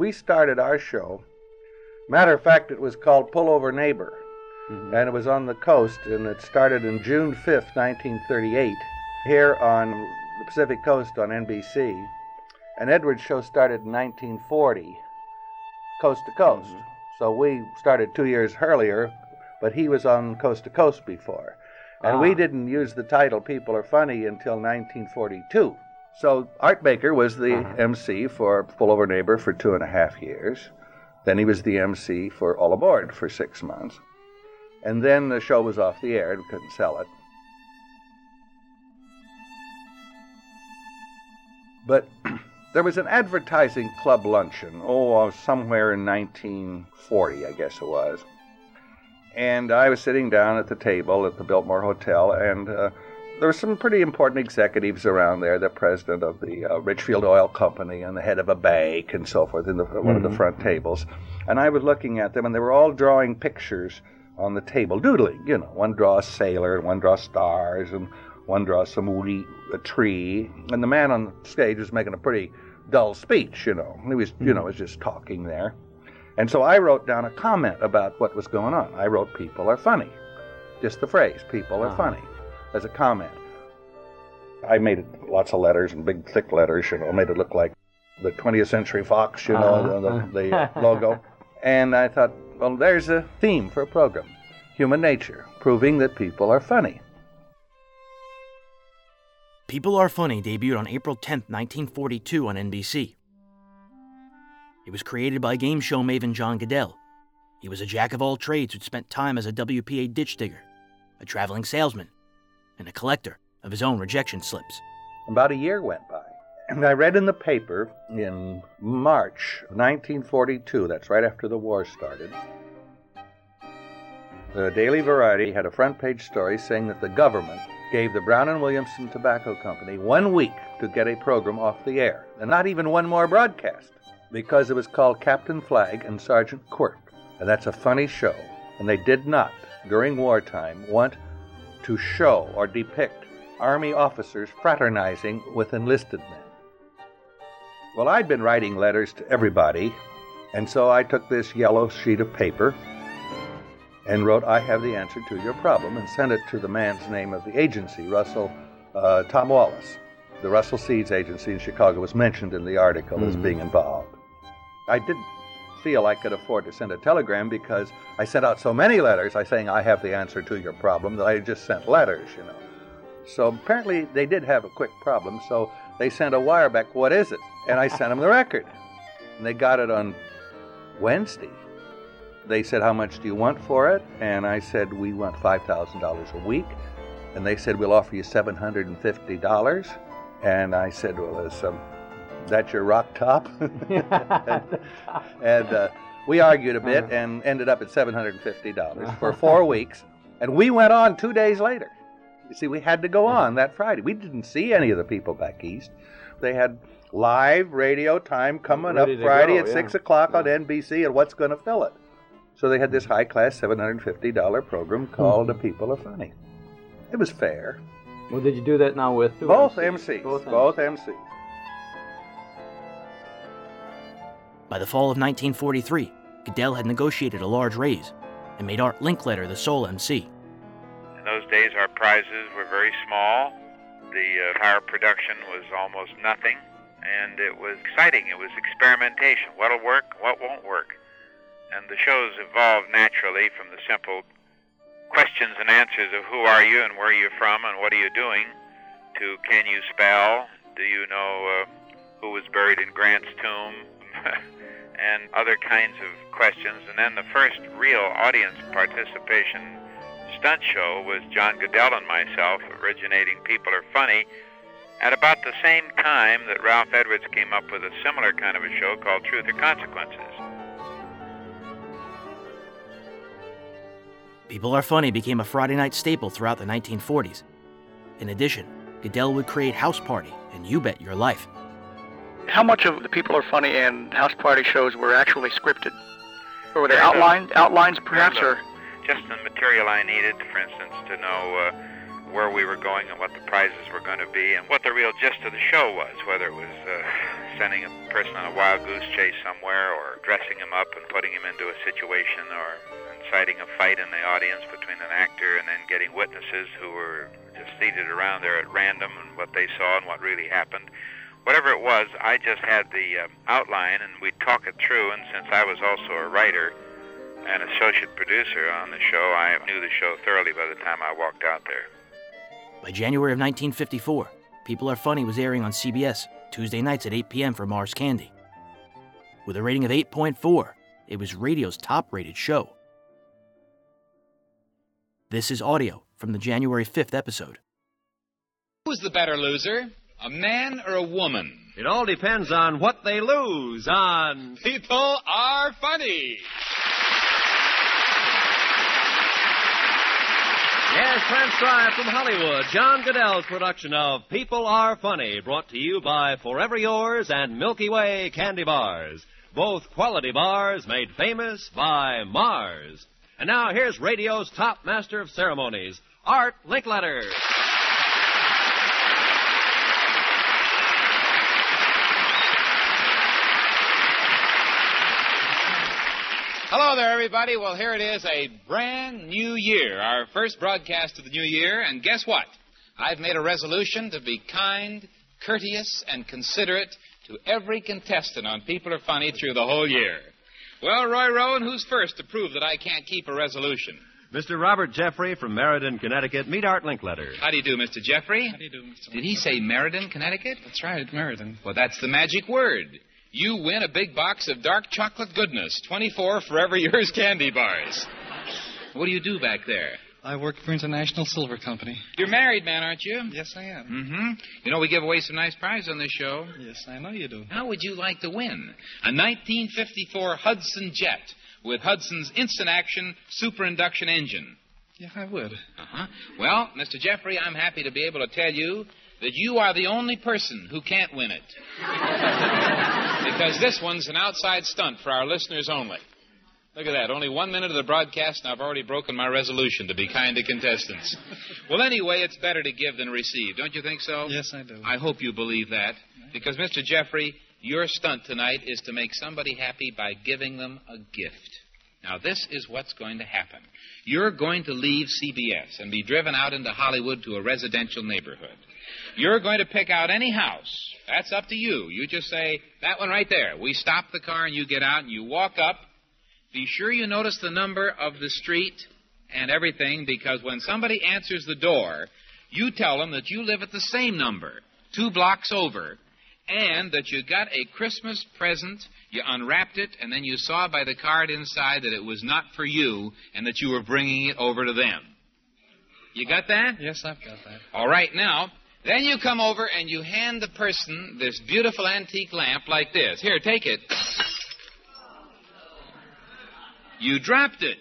We started our show. Matter of fact, it was called Pullover Neighbor, mm-hmm. and it was on the coast, and it started in June 5th, 1938, here on the Pacific Coast on NBC. And Edward's show started in 1940, coast to coast. Mm-hmm. So we started two years earlier, but he was on coast to coast before. And ah. we didn't use the title People Are Funny until 1942. So Art Baker was the uh-huh. MC for Pullover Neighbor for two and a half years. Then he was the MC for All Aboard for six months. And then the show was off the air and couldn't sell it. But there was an advertising club luncheon, oh, uh, somewhere in 1940, I guess it was. And I was sitting down at the table at the Biltmore Hotel, and uh, there were some pretty important executives around there, the president of the uh, Richfield Oil Company and the head of a bank and so forth in the, mm-hmm. one of the mm-hmm. front tables. And I was looking at them, and they were all drawing pictures on the table, doodling. You know, one draws a sailor, and one draws stars, and one draws some wheat, a tree, and the man on the stage was making a pretty dull speech. You know, he was, you know, was just talking there. And so I wrote down a comment about what was going on. I wrote, "People are funny," just the phrase, "People are uh-huh. funny," as a comment. I made it lots of letters and big thick letters. You know, made it look like the 20th Century Fox. You know, uh-huh. the, the uh, logo. And I thought, well, there's a theme for a program: human nature, proving that people are funny. People Are Funny debuted on April 10, 1942 on NBC. It was created by game show maven John Guedel. He was a jack of all trades who'd spent time as a WPA ditch digger, a traveling salesman, and a collector of his own rejection slips. About a year went by, and I read in the paper in March 1942, that's right after the war started, the Daily Variety had a front page story saying that the government gave the Brown and Williamson Tobacco Company one week to get a program off the air, and not even one more broadcast, because it was called Captain Flagg and Sergeant Quirk, and that's a funny show. And they did not, during wartime, want to show or depict Army officers fraternizing with enlisted men. Well, I'd been writing letters to everybody, and so I took this yellow sheet of paper and wrote, I have the answer to your problem, and sent it to the man's name of the agency, Russell uh, Tom Wallace. The Russell Seeds Agency in Chicago was mentioned in the article mm-hmm. as being involved. I didn't feel I could afford to send a telegram because I sent out so many letters I saying I have the answer to your problem that I just sent letters, you know. So apparently they did have a quick problem, so they sent a wire back, what is it? And I sent them the record. And they got it on Wednesday. They said, How much do you want for it? And I said, We want $5,000 a week. And they said, We'll offer you $750. And I said, Well, is um, that your rock top? and, and uh, we argued a bit and ended up at $750 for four weeks. And we went on two days later. You see, we had to go on that Friday. We didn't see any of the people back east. They had live radio time coming Ready up Friday go, at yeah. 6 o'clock yeah. on NBC, and what's going to fill it? So they had this high class $750 program called The People Are Funny. It was fair. Well, did you do that now with both MCs? MCs both, both MCs. By the fall of 1943, Guedel had negotiated a large raise and made Art Linkletter the sole MC. In those days, our prizes were very small. The uh, power production was almost nothing, and it was exciting. It was experimentation. What'll work? What won't work? and the shows evolved naturally from the simple questions and answers of who are you and where are you from and what are you doing to can you spell? Do you know uh, who was buried in Grant's tomb? and other kinds of questions. And then the first real audience participation stunt show was John Guedel and myself originating People Are Funny at about the same time that Ralph Edwards came up with a similar kind of a show called Truth or Consequences. People Are Funny became a Friday night staple throughout the 1940s. In addition, Guedel would create House Party and You Bet Your Life. How much of the People Are Funny and House Party shows were actually scripted? Or were they outlined, outlines perhaps, or? Just the material I needed, for instance, to know uh, where we were going and what the prizes were going to be and what the real gist of the show was, whether it was uh, sending a person on a wild goose chase somewhere or dressing him up and putting him into a situation or inciting a fight in the audience between an actor and then getting witnesses who were just seated around there at random and what they saw and what really happened. Whatever it was, I just had the uh, outline and we'd talk it through. And since I was also a writer and associate producer on the show, I knew the show thoroughly by the time I walked out there. By January of 1954, People Are Funny was airing on CBS Tuesday nights at 8 p.m. for Mars Candy. With a rating of 8.4, it was radio's top rated show. This is audio from the January 5th episode. Who's the better loser? A man or a woman? It all depends on what they lose on. People are funny. Yes, transcribed from Hollywood, John Guedel's production of People Are Funny, brought to you by Forever Yours and Milky Way Candy Bars. Both quality bars made famous by Mars. And now here's radio's top master of ceremonies, Art Linkletter. Hello there, everybody. Well, here it is, a brand new year, our first broadcast of the new year, and guess what? I've made a resolution to be kind, courteous, and considerate to every contestant on People Are Funny through the whole year. Well, Roy Rowan, who's first to prove that I can't keep a resolution? Mr. Robert Jeffrey from Meriden, Connecticut. Meet Art Linkletter. How do you do, Mr. Jeffrey? How do you do, Mr. Did he say Meriden, Connecticut? That's right, Meriden. Well, that's the magic word. You win a big box of dark chocolate goodness, 24 Forever Yours candy bars. What do you do back there? I work for International Silver Company. You're married, man, aren't you? Yes, I am. Mm-hmm. You know, we give away some nice prizes on this show. Yes, I know you do. How would you like to win? A 1954 Hudson Jet with Hudson's instant action super induction engine. Yeah, I would. Uh-huh. Well, Mr. Jeffrey, I'm happy to be able to tell you that you are the only person who can't win it. because this one's an outside stunt for our listeners only. Look at that. Only one minute of the broadcast, and I've already broken my resolution to be kind to contestants. well, anyway, it's better to give than receive. Don't you think so? Yes, I do. I hope you believe that. Because, Mr. Jeffrey, your stunt tonight is to make somebody happy by giving them a gift. Now, this is what's going to happen. You're going to leave CBS and be driven out into Hollywood to a residential neighborhood. You're going to pick out any house. That's up to you. You just say, that one right there. We stop the car and you get out and you walk up. Be sure you notice the number of the street and everything because when somebody answers the door, you tell them that you live at the same number, two blocks over, and that you got a Christmas present, you unwrapped it, and then you saw by the card inside that it was not for you and that you were bringing it over to them. You got that? Yes, I've got that. All right, now, then you come over and you hand the person this beautiful antique lamp like this. Here, take it. You dropped it.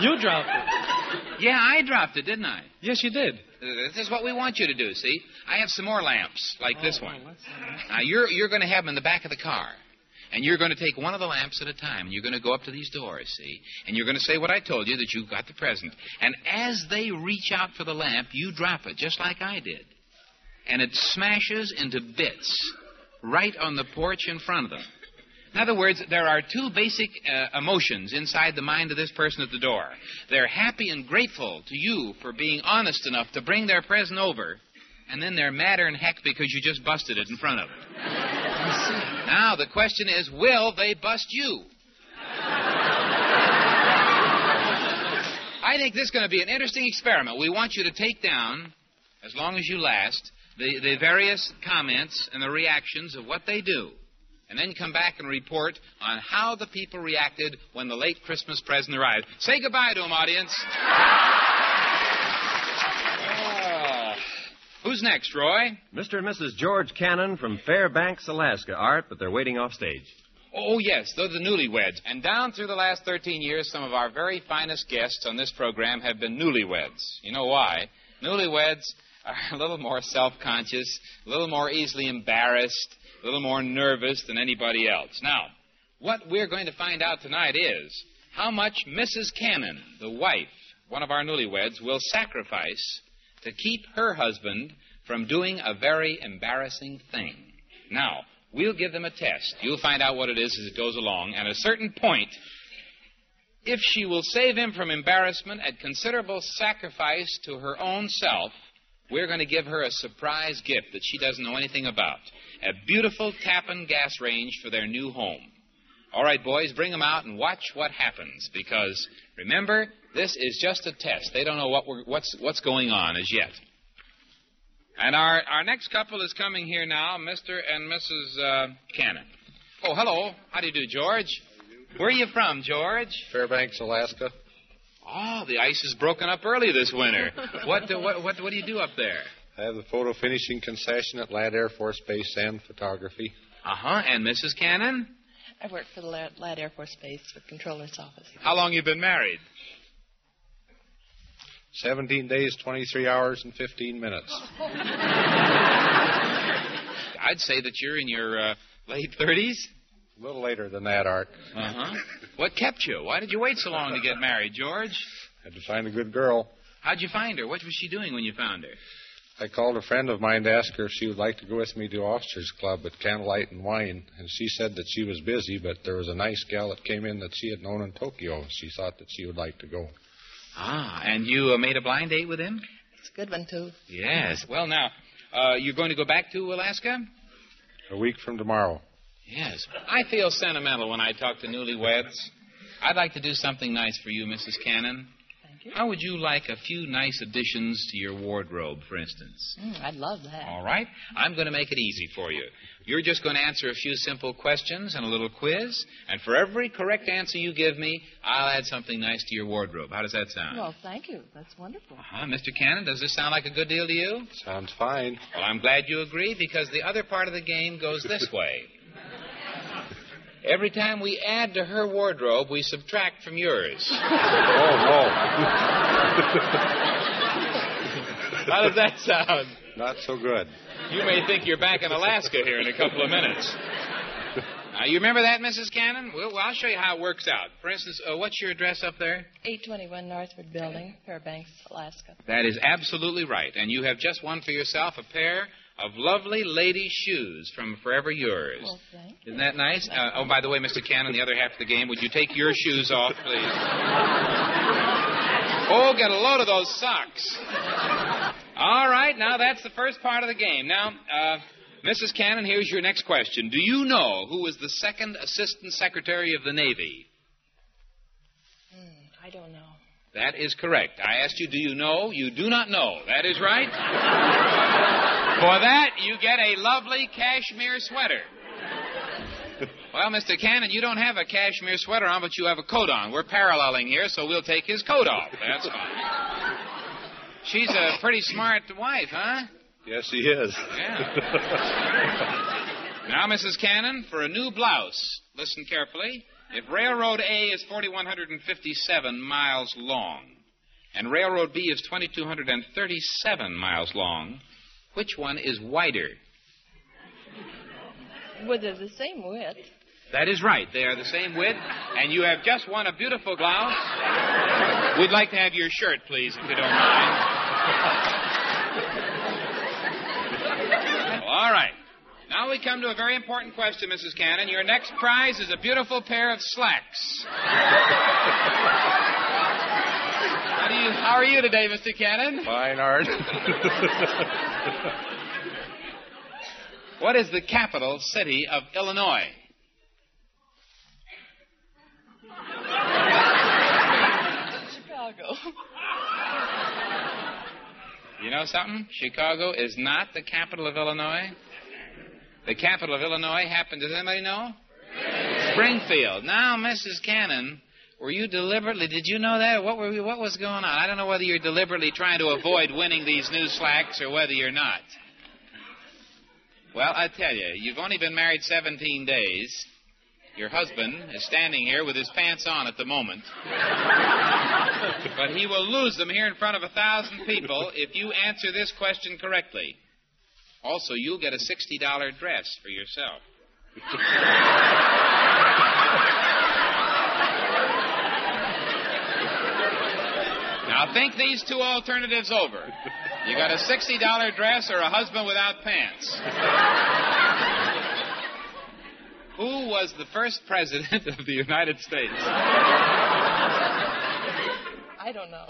You dropped it. Yeah, I dropped it, didn't I? Yes, you did. This is what we want you to do, see? I have some more lamps like this oh, one. well. Now, you're, you're going to have them in the back of the car. And you're going to take one of the lamps at a time. And you're going to go up to these doors, see? And you're going to say what I told you, that you've got the present. And as they reach out for the lamp, you drop it, just like I did. And it smashes into bits right on the porch in front of them. In other words, there are two basic uh, emotions inside the mind of this person at the door. They're happy and grateful to you for being honest enough to bring their present over, and then they're madder than heck because you just busted it in front of them. Now, the question is will they bust you? I think this is going to be an interesting experiment. We want you to take down, as long as you last, the, the various comments and the reactions of what they do. And then come back and report on how the people reacted when the late Christmas present arrived. Say goodbye to them, audience. Who's next, Roy? Mr. and Mrs. George Cannon from Fairbanks, Alaska. Art, but they're waiting off stage. Oh, yes, they're the newlyweds. And down through the last 13 years, some of our very finest guests on this program have been newlyweds. You know why? Newlyweds are a little more self conscious, a little more easily embarrassed, a little more nervous than anybody else. Now, what we're going to find out tonight is how much Mrs. Cannon, the wife, one of our newlyweds, will sacrifice to keep her husband from doing a very embarrassing thing. Now, we'll give them a test. You'll find out what it is as it goes along. At a certain point, if she will save him from embarrassment at considerable sacrifice to her own self, we're going to give her a surprise gift that she doesn't know anything about a beautiful Tappan gas range for their new home. All right, boys, bring them out and watch what happens because remember, this is just a test. They don't know what what's, what's going on as yet. And our, our next couple is coming here now, Mr. and Mrs. Uh, Cannon. Oh, hello. How do you do, George? Where are you from, George? Fairbanks, Alaska. Oh, the ice is broken up early this winter. what, uh, what, what, what do you do up there? I have the photo finishing concession at Ladd Air Force Base and photography. Uh huh. And Mrs. Cannon? I work for the Ladd Ladd Air Force Base with Controller's Office. How long you been married? 17 days, 23 hours, and 15 minutes. I'd say that you're in your uh, late 30s. A little later than that, Art. Uh huh. What kept you? Why did you wait so long to get married, George? Had to find a good girl. How'd you find her? What was she doing when you found her? I called a friend of mine to ask her if she would like to go with me to Officers Club at Candlelight and Wine, and she said that she was busy, but there was a nice gal that came in that she had known in Tokyo. She thought that she would like to go. Ah, and you uh, made a blind date with him? It's a good one, too. Yes. Well, now, uh, you're going to go back to Alaska? A week from tomorrow. Yes. I feel sentimental when I talk to newlyweds. I'd like to do something nice for you, Mrs. Cannon. Thank you. How would you like a few nice additions to your wardrobe, for instance? Mm, I'd love that. All right. I'm going to make it easy for you. You're just going to answer a few simple questions and a little quiz, and for every correct answer you give me, I'll add something nice to your wardrobe. How does that sound? Well, thank you. That's wonderful. Uh-huh. Mr. Cannon, does this sound like a good deal to you? Sounds fine. Well, I'm glad you agree because the other part of the game goes this way. Every time we add to her wardrobe, we subtract from yours. Oh, how does that sound? Not so good. You may think you're back in Alaska here in a couple of minutes. Now, you remember that, Mrs. Cannon? Well, well I'll show you how it works out. For instance, uh, what's your address up there? 821 Northwood Building, Fairbanks, Alaska. That is absolutely right. And you have just won for yourself a pair of lovely lady shoes from Forever Yours. Well. Isn't that nice? Uh, oh, by the way, Mr. Cannon, the other half of the game, would you take your shoes off, please? oh, get a load of those socks. All right, now that's the first part of the game. Now, uh, Mrs. Cannon, here's your next question. Do you know who was the second Assistant Secretary of the Navy? Mm, I don't know. That is correct. I asked you, do you know? You do not know. That is right. For that, you get a lovely cashmere sweater. Well, Mr. Cannon, you don't have a cashmere sweater on, but you have a coat on. We're paralleling here, so we'll take his coat off. That's fine. She's a pretty smart wife, huh? Yes, she is. Yeah. now, Mrs. Cannon, for a new blouse, listen carefully. If Railroad A is 4,157 miles long and Railroad B is 2,237 miles long, which one is wider? Well, they're the same width. That is right. They are the same width, and you have just won a beautiful blouse. We'd like to have your shirt, please, if you don't mind. All right. Now we come to a very important question, Mrs. Cannon. Your next prize is a beautiful pair of slacks. How, how are you today, Mr. Cannon? Fine, Art. What is the capital city of Illinois? Chicago. You know something? Chicago is not the capital of Illinois. The capital of Illinois happened, does anybody know? Springfield. Now, Mrs. Cannon, were you deliberately, did you know that? What, were what was going on? I don't know whether you're deliberately trying to avoid winning these new slacks or whether you're not. Well, I tell you, you've only been married 17 days. Your husband is standing here with his pants on at the moment. but he will lose them here in front of a thousand people if you answer this question correctly. Also, you'll get a $60 dress for yourself. now, Now think these two alternatives over. You got a $60 dress or a husband without pants. Who was the first president of the United States? I don't know.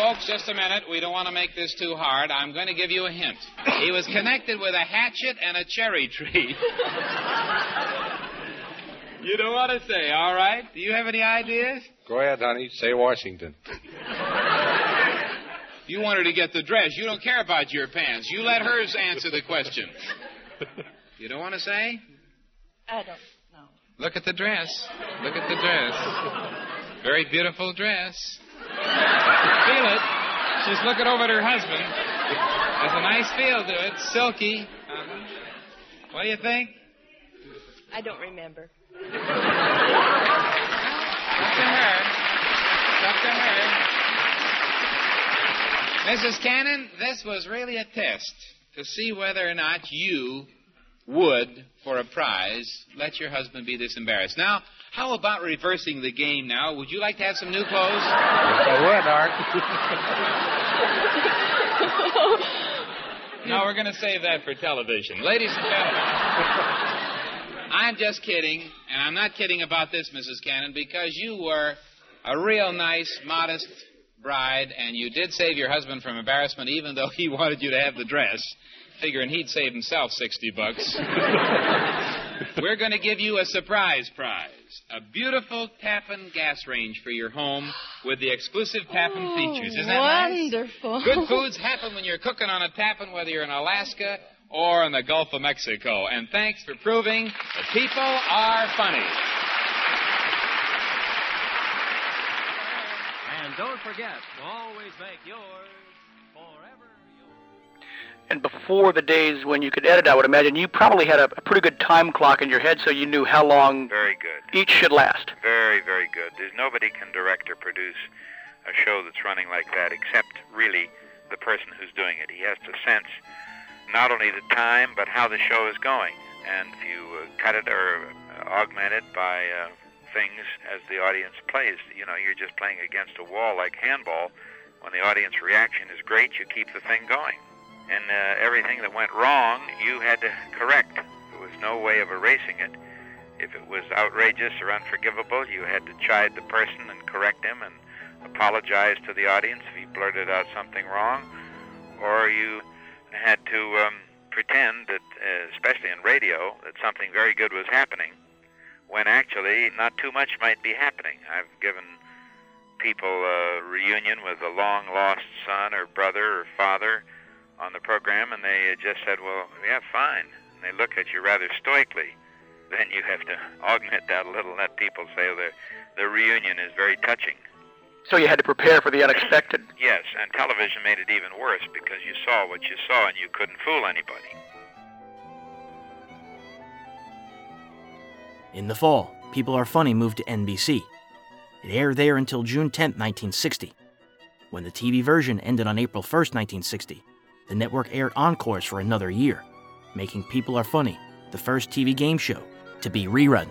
Folks, just a minute. We don't want to make this too hard. I'm going to give you a hint. He was connected with a hatchet and a cherry tree. you don't want to say, all right? Do you have any ideas? Go ahead, honey. Say Washington. You want her to get the dress. You don't care about your pants. You let hers answer the question. You don't want to say? I don't know. Look at the dress. Look at the dress. Very beautiful dress. Feel it. She's looking over at her husband. There's a nice feel to it. Silky. Uh-huh. What do you think? I don't remember. Up to her. Up to her. Mrs. Cannon, this was really a test to see whether or not you would, for a prize, let your husband be this embarrassed. Now, how about reversing the game now? Would you like to have some new clothes? I would, Art. no, we're going to save that for television. Ladies and gentlemen, I'm just kidding, and I'm not kidding about this, Mrs. Cannon, because you were a real nice, modest bride, and you did save your husband from embarrassment, even though he wanted you to have the dress, figuring he'd save himself 60 bucks. We're going to give you a surprise prize a beautiful Tappan gas range for your home with the exclusive Tappan Oh, features. Isn't that wonderful. nice? Good foods happen when you're cooking on a Tappan, whether you're in Alaska or in the Gulf of Mexico. And thanks for proving that people are funny. And don't forget to always make yours forever And before the days when you could edit, I would imagine you probably had a, a pretty good time clock in your head, so you knew how long Very good. each should last. Very, very good. There's nobody can direct or produce a show that's running like that except really the person who's doing it. He has to sense not only the time but how the show is going. And if you uh, cut it or uh, augment it by uh, things as the audience plays, you know, you're just playing against a wall like handball. When the audience reaction is great, you keep the thing going. And uh, everything that went wrong, you had to correct. There was no way of erasing it. If it was outrageous or unforgivable, you had to chide the person and correct him and apologize to the audience if he blurted out something wrong, or you had to um, pretend that, uh, especially in radio, that something very good was happening, when actually not too much might be happening. I've given people a reunion with a long lost son or brother or father on the program, and they just said, "Well, yeah, fine." And they look at you rather stoically. Then you have to augment that a little, and let people say the the reunion is very touching. So you had to prepare for the unexpected. Yes, and television made it even worse because you saw what you saw and you couldn't fool anybody. In the fall, People Are Funny moved to NBC. It aired there until June 10, 1960. When the TV version ended on April 1, 1960, the network aired encores for another year, making People Are Funny the first TV game show to be rerun.